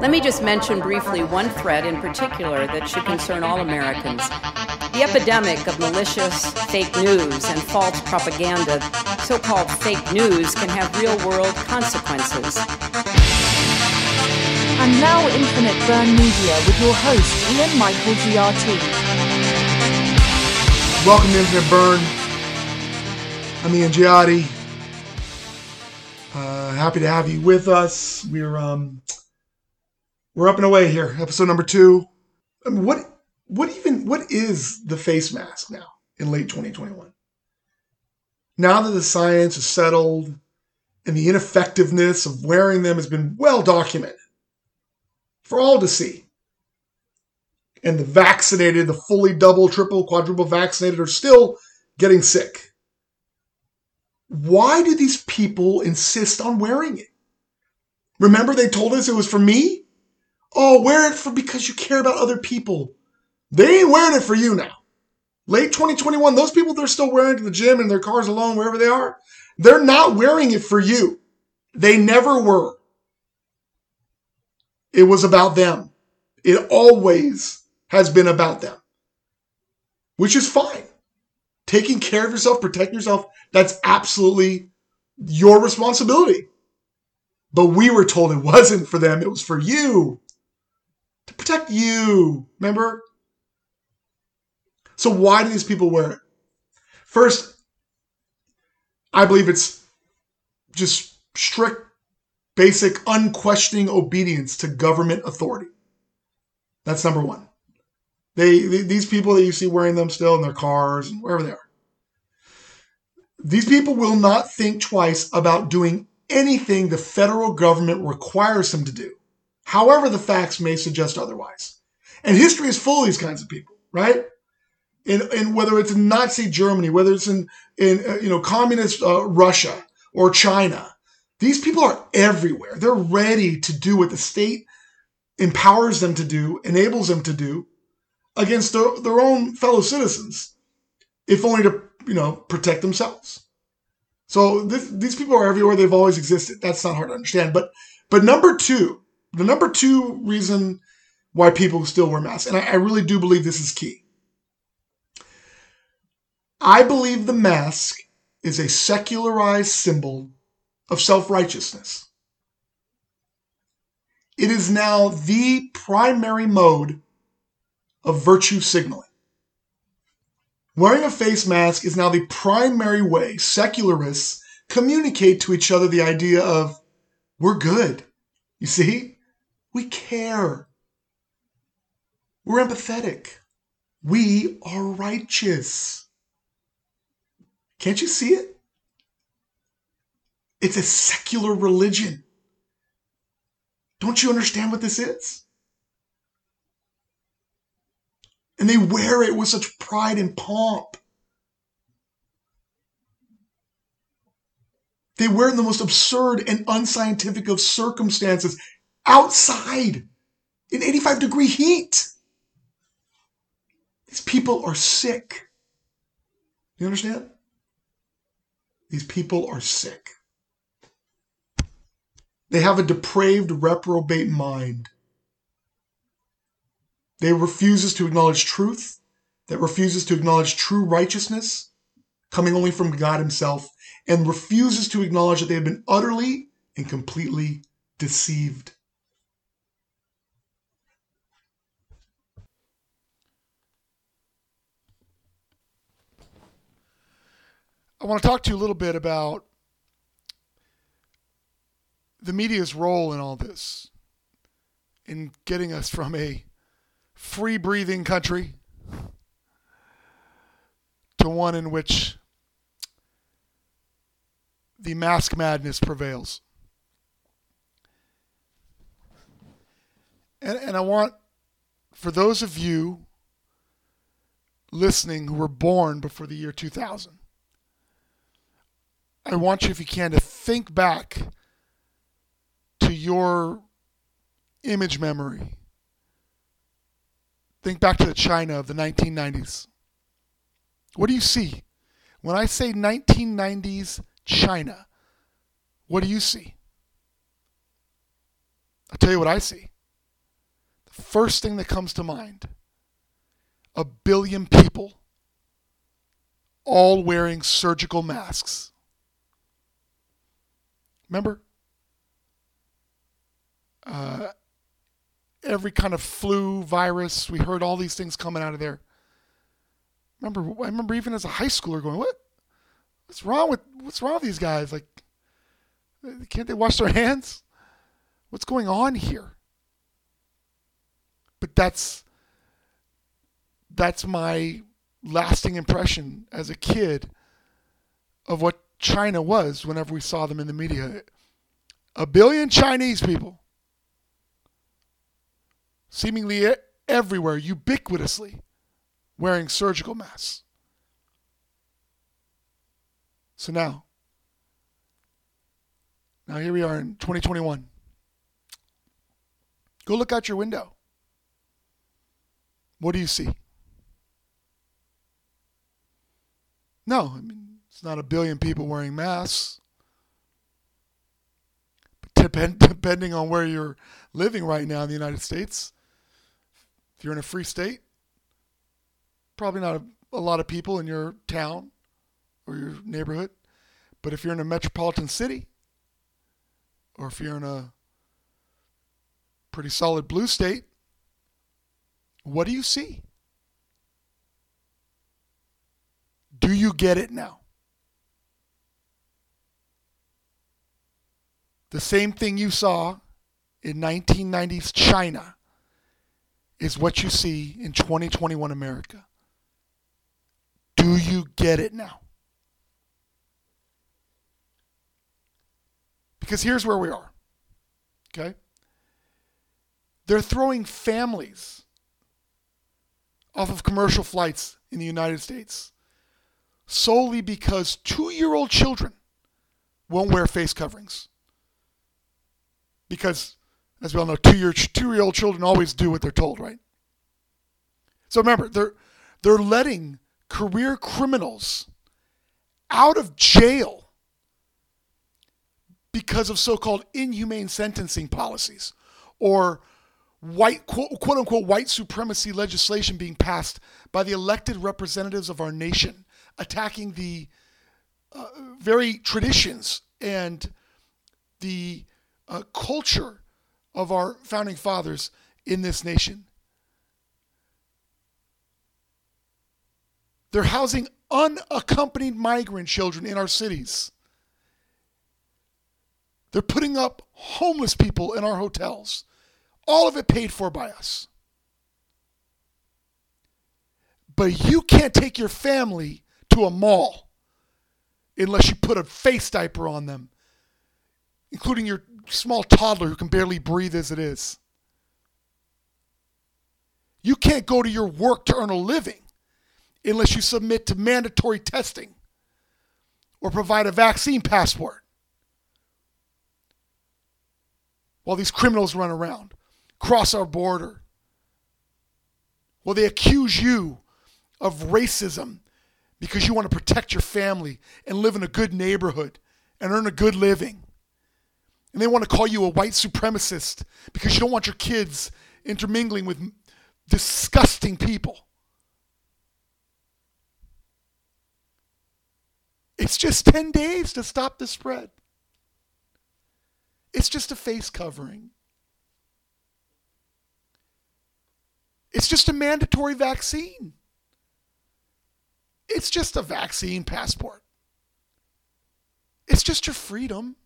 Let me just mention briefly one threat in particular that should concern all Americans. The epidemic of malicious fake news and false propaganda, so called fake news, can have real world consequences. And now Infinite Burn Media with your host, Ian Michael GRT. Welcome to Infinite Burn. I'm Ian Giotti. Uh, happy to have you with us. We're um, we're up and away here. Episode number two. I mean, what what even what is the face mask now in late 2021? Now that the science is settled and the ineffectiveness of wearing them has been well documented for all to see. And the vaccinated, the fully double, triple, quadruple vaccinated are still getting sick. Why do these people insist on wearing it? Remember, they told us it was for me? Oh, wear it for because you care about other people. They ain't wearing it for you now. Late 2021, those people they're still wearing it to the gym and their cars alone, wherever they are, they're not wearing it for you. They never were. It was about them. It always has been about them, which is fine. Taking care of yourself, protecting yourself, that's absolutely your responsibility. But we were told it wasn't for them, it was for you to protect you. Remember? So, why do these people wear it? First, I believe it's just strict basic, unquestioning obedience to government authority. That's number one. They, these people that you see wearing them still in their cars and wherever they are. These people will not think twice about doing anything the federal government requires them to do. However, the facts may suggest otherwise. And history is full of these kinds of people, right? In, in whether it's in Nazi Germany, whether it's in, in uh, you know communist uh, Russia or China, these people are everywhere. They're ready to do what the state empowers them to do, enables them to do against their, their own fellow citizens, if only to, you know, protect themselves. So this, these people are everywhere. They've always existed. That's not hard to understand. But, but number two, the number two reason why people still wear masks, and I, I really do believe this is key. I believe the mask is a secularized symbol of self righteousness. It is now the primary mode of virtue signaling. Wearing a face mask is now the primary way secularists communicate to each other the idea of, we're good. You see? We care. We're empathetic. We are righteous. Can't you see it? It's a secular religion. Don't you understand what this is? And they wear it with such pride and pomp. They wear it in the most absurd and unscientific of circumstances outside in 85 degree heat. These people are sick. You understand? These people are sick. They have a depraved, reprobate mind. They refuses to acknowledge truth, that refuses to acknowledge true righteousness, coming only from God Himself, and refuses to acknowledge that they have been utterly and completely deceived. I want to talk to you a little bit about the media's role in all this, in getting us from a free breathing country to one in which the mask madness prevails. And, and I want, for those of you listening who were born before the year 2000, I want you, if you can, to think back to your image memory. Think back to the China of the 1990s. What do you see? When I say 1990s China, what do you see? I'll tell you what I see. The First thing that comes to mind a billion people all wearing surgical masks. Remember? Uh, every kind of flu virus, we heard all these things coming out of there. Remember, I remember even as a high schooler going, "What? What's wrong with what's wrong with these guys? Like, can't they wash their hands? What's going on here?" But that's that's my lasting impression as a kid of what China was whenever we saw them in the media. A billion Chinese people, seemingly everywhere, ubiquitously, wearing surgical masks. So now, now here we are in 2021. Go look out your window. What do you see? No, I mean, not a billion people wearing masks. Depend, depending on where you're living right now in the United States, if you're in a free state, probably not a, a lot of people in your town or your neighborhood. But if you're in a metropolitan city, or if you're in a pretty solid blue state, what do you see? Do you get it now? The same thing you saw in 1990s China is what you see in 2021 America. Do you get it now? Because here's where we are. Okay? They're throwing families off of commercial flights in the United States solely because two year old children won't wear face coverings. Because, as we all know, two year two year old children always do what they're told, right? So remember, they're they're letting career criminals out of jail because of so-called inhumane sentencing policies or white quote, quote unquote white supremacy legislation being passed by the elected representatives of our nation attacking the uh, very traditions and the uh, culture of our founding fathers in this nation. They're housing unaccompanied migrant children in our cities. They're putting up homeless people in our hotels. All of it paid for by us. But you can't take your family to a mall unless you put a face diaper on them, including your small toddler who can barely breathe as it is. You can't go to your work to earn a living unless you submit to mandatory testing or provide a vaccine passport. While these criminals run around, cross our border. Well, they accuse you of racism because you want to protect your family and live in a good neighborhood and earn a good living. And they want to call you a white supremacist because you don't want your kids intermingling with disgusting people. It's just 10 days to stop the spread. It's just a face covering. It's just a mandatory vaccine. It's just a vaccine passport. It's just your freedom.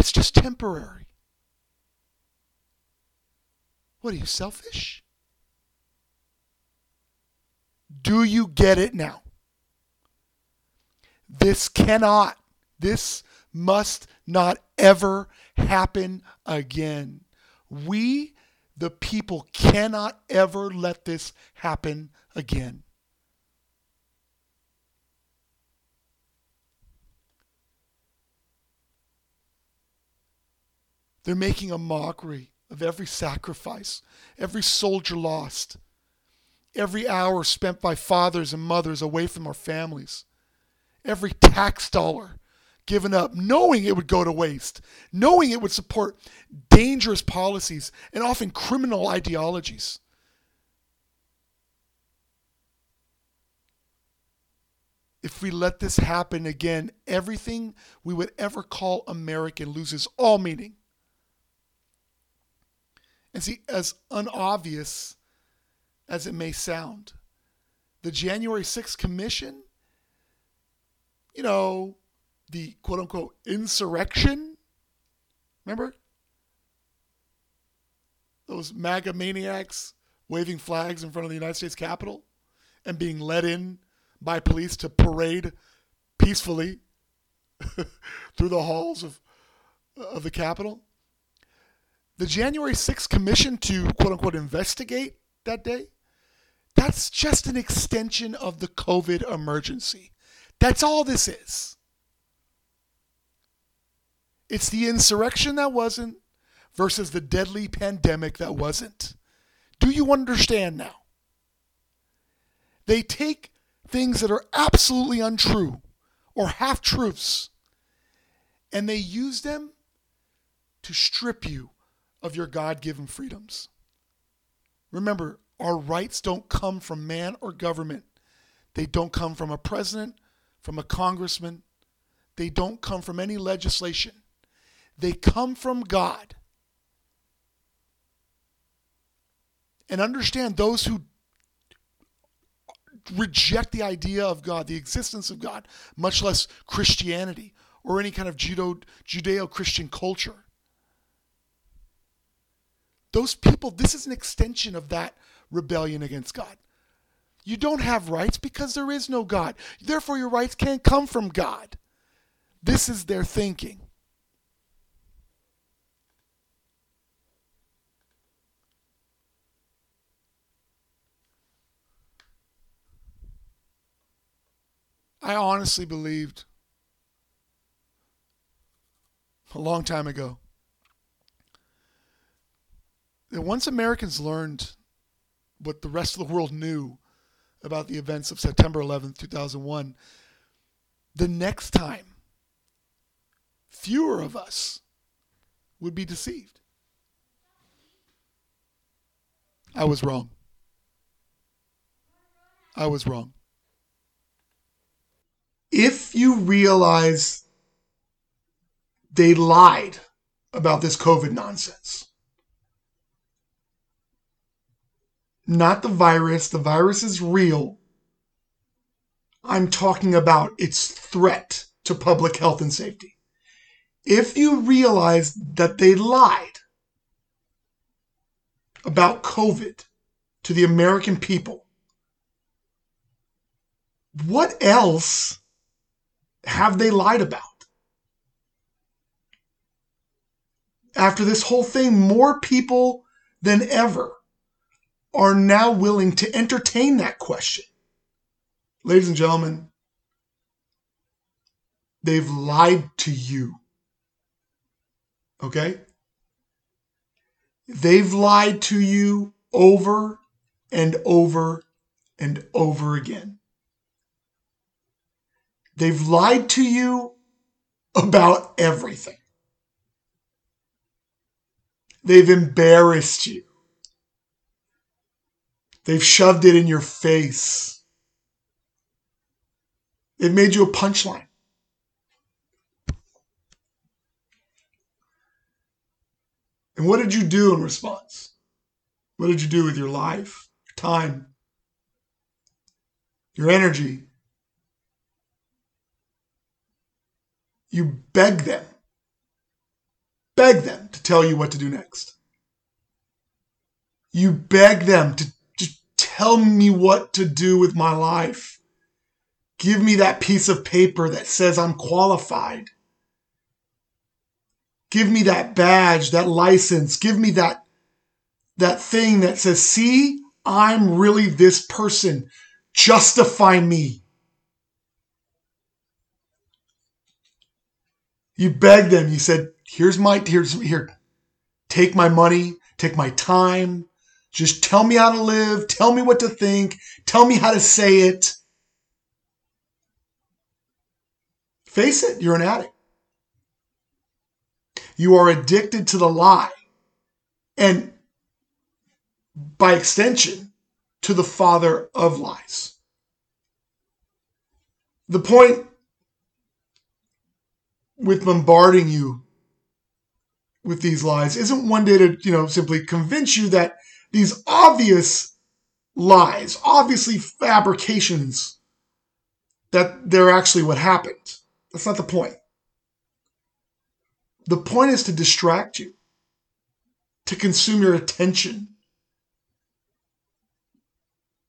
It's just temporary. What are you, selfish? Do you get it now? This cannot, this must not ever happen again. We, the people, cannot ever let this happen again. They're making a mockery of every sacrifice, every soldier lost, every hour spent by fathers and mothers away from our families, every tax dollar given up, knowing it would go to waste, knowing it would support dangerous policies and often criminal ideologies. If we let this happen again, everything we would ever call American loses all meaning. And see, as unobvious as it may sound, the January 6th Commission, you know, the quote unquote insurrection, remember? Those MAGA maniacs waving flags in front of the United States Capitol and being let in by police to parade peacefully through the halls of, of the Capitol. The January 6th commission to quote unquote investigate that day, that's just an extension of the COVID emergency. That's all this is. It's the insurrection that wasn't versus the deadly pandemic that wasn't. Do you understand now? They take things that are absolutely untrue or half truths and they use them to strip you of your God given freedoms. Remember, our rights don't come from man or government. They don't come from a president, from a congressman. They don't come from any legislation. They come from God. And understand those who reject the idea of God, the existence of God, much less Christianity or any kind of Judeo Christian culture those people, this is an extension of that rebellion against God. You don't have rights because there is no God. Therefore, your rights can't come from God. This is their thinking. I honestly believed a long time ago that once Americans learned what the rest of the world knew about the events of September 11th, 2001, the next time, fewer of us would be deceived. I was wrong. I was wrong. If you realize they lied about this COVID nonsense, not the virus. The virus is real. I'm talking about its threat to public health and safety. If you realize that they lied about COVID to the American people, what else have they lied about? After this whole thing, more people than ever are now willing to entertain that question. Ladies and gentlemen, they've lied to you. Okay? They've lied to you over and over and over again. They've lied to you about everything. They've embarrassed you. They've shoved it in your face. They've made you a punchline. And what did you do in response? What did you do with your life, your time, your energy? You beg them, beg them to tell you what to do next. You beg them to Tell me what to do with my life. Give me that piece of paper that says I'm qualified. Give me that badge, that license. Give me that, that thing that says, see, I'm really this person. Justify me. You begged them. You said, here's my, here's, here, take my money, take my time, just tell me how to live, tell me what to think, tell me how to say it. Face it, you're an addict. You are addicted to the lie. And by extension, to the father of lies. The point with bombarding you with these lies isn't one day to, you know, simply convince you that these obvious lies, obviously fabrications, that they're actually what happened. That's not the point. The point is to distract you, to consume your attention,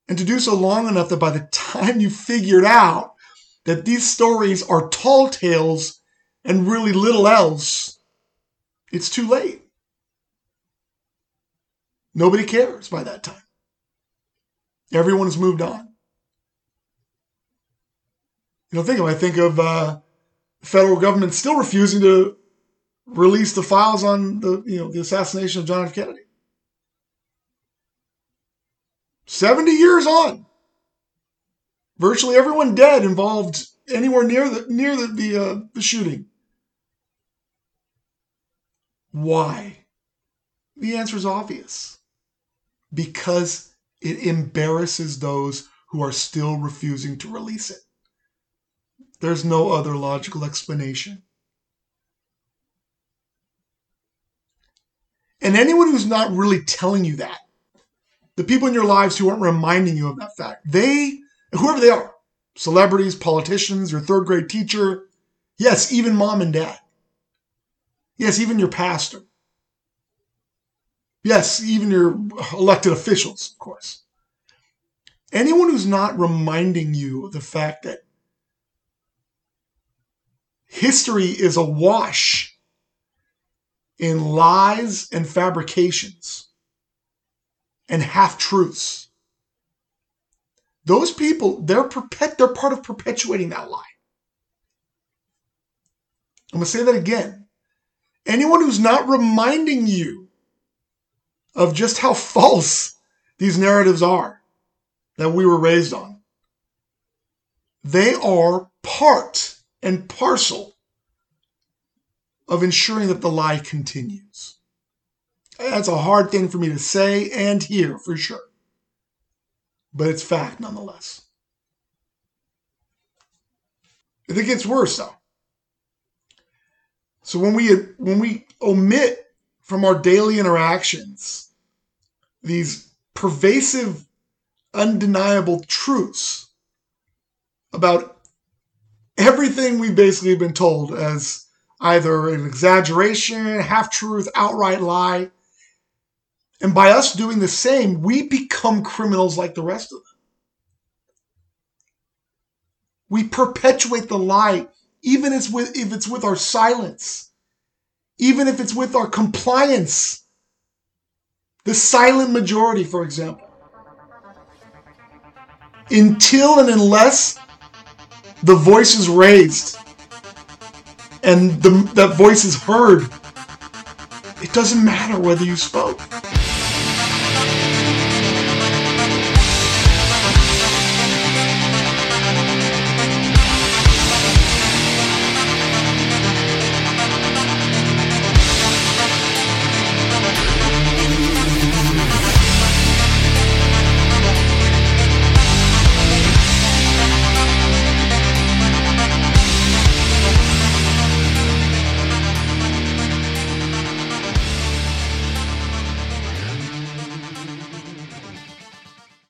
and to do so long enough that by the time you figured out that these stories are tall tales and really little else, it's too late. Nobody cares by that time. Everyone has moved on. You know, think of I think of uh, federal government still refusing to release the files on the you know the assassination of John F. Kennedy. Seventy years on, virtually everyone dead involved anywhere near the near the the, uh, the shooting. Why? The answer is obvious. Because it embarrasses those who are still refusing to release it. There's no other logical explanation. And anyone who's not really telling you that, the people in your lives who aren't reminding you of that fact, they, whoever they are, celebrities, politicians, your third grade teacher, yes, even mom and dad, yes, even your pastor, yes, even your elected officials, of course. Anyone who's not reminding you of the fact that history is awash in lies and fabrications and half truths. Those people, they're perpet- they're part of perpetuating that lie. I'm going to say that again. Anyone who's not reminding you of just how false these narratives are that we were raised on, they are part and parcel of ensuring that the lie continues. That's a hard thing for me to say and hear for sure, but it's fact nonetheless. It gets worse though. So when we when we omit from our daily interactions these pervasive, undeniable truths about everything we've basically been told as either an exaggeration, half truth, outright lie. And by us doing the same, we become criminals like the rest of them. We perpetuate the lie, even if it's with our silence, even if it's with our compliance. The silent majority, for example. Until and unless the voice is raised and the, that voice is heard, it doesn't matter whether you spoke.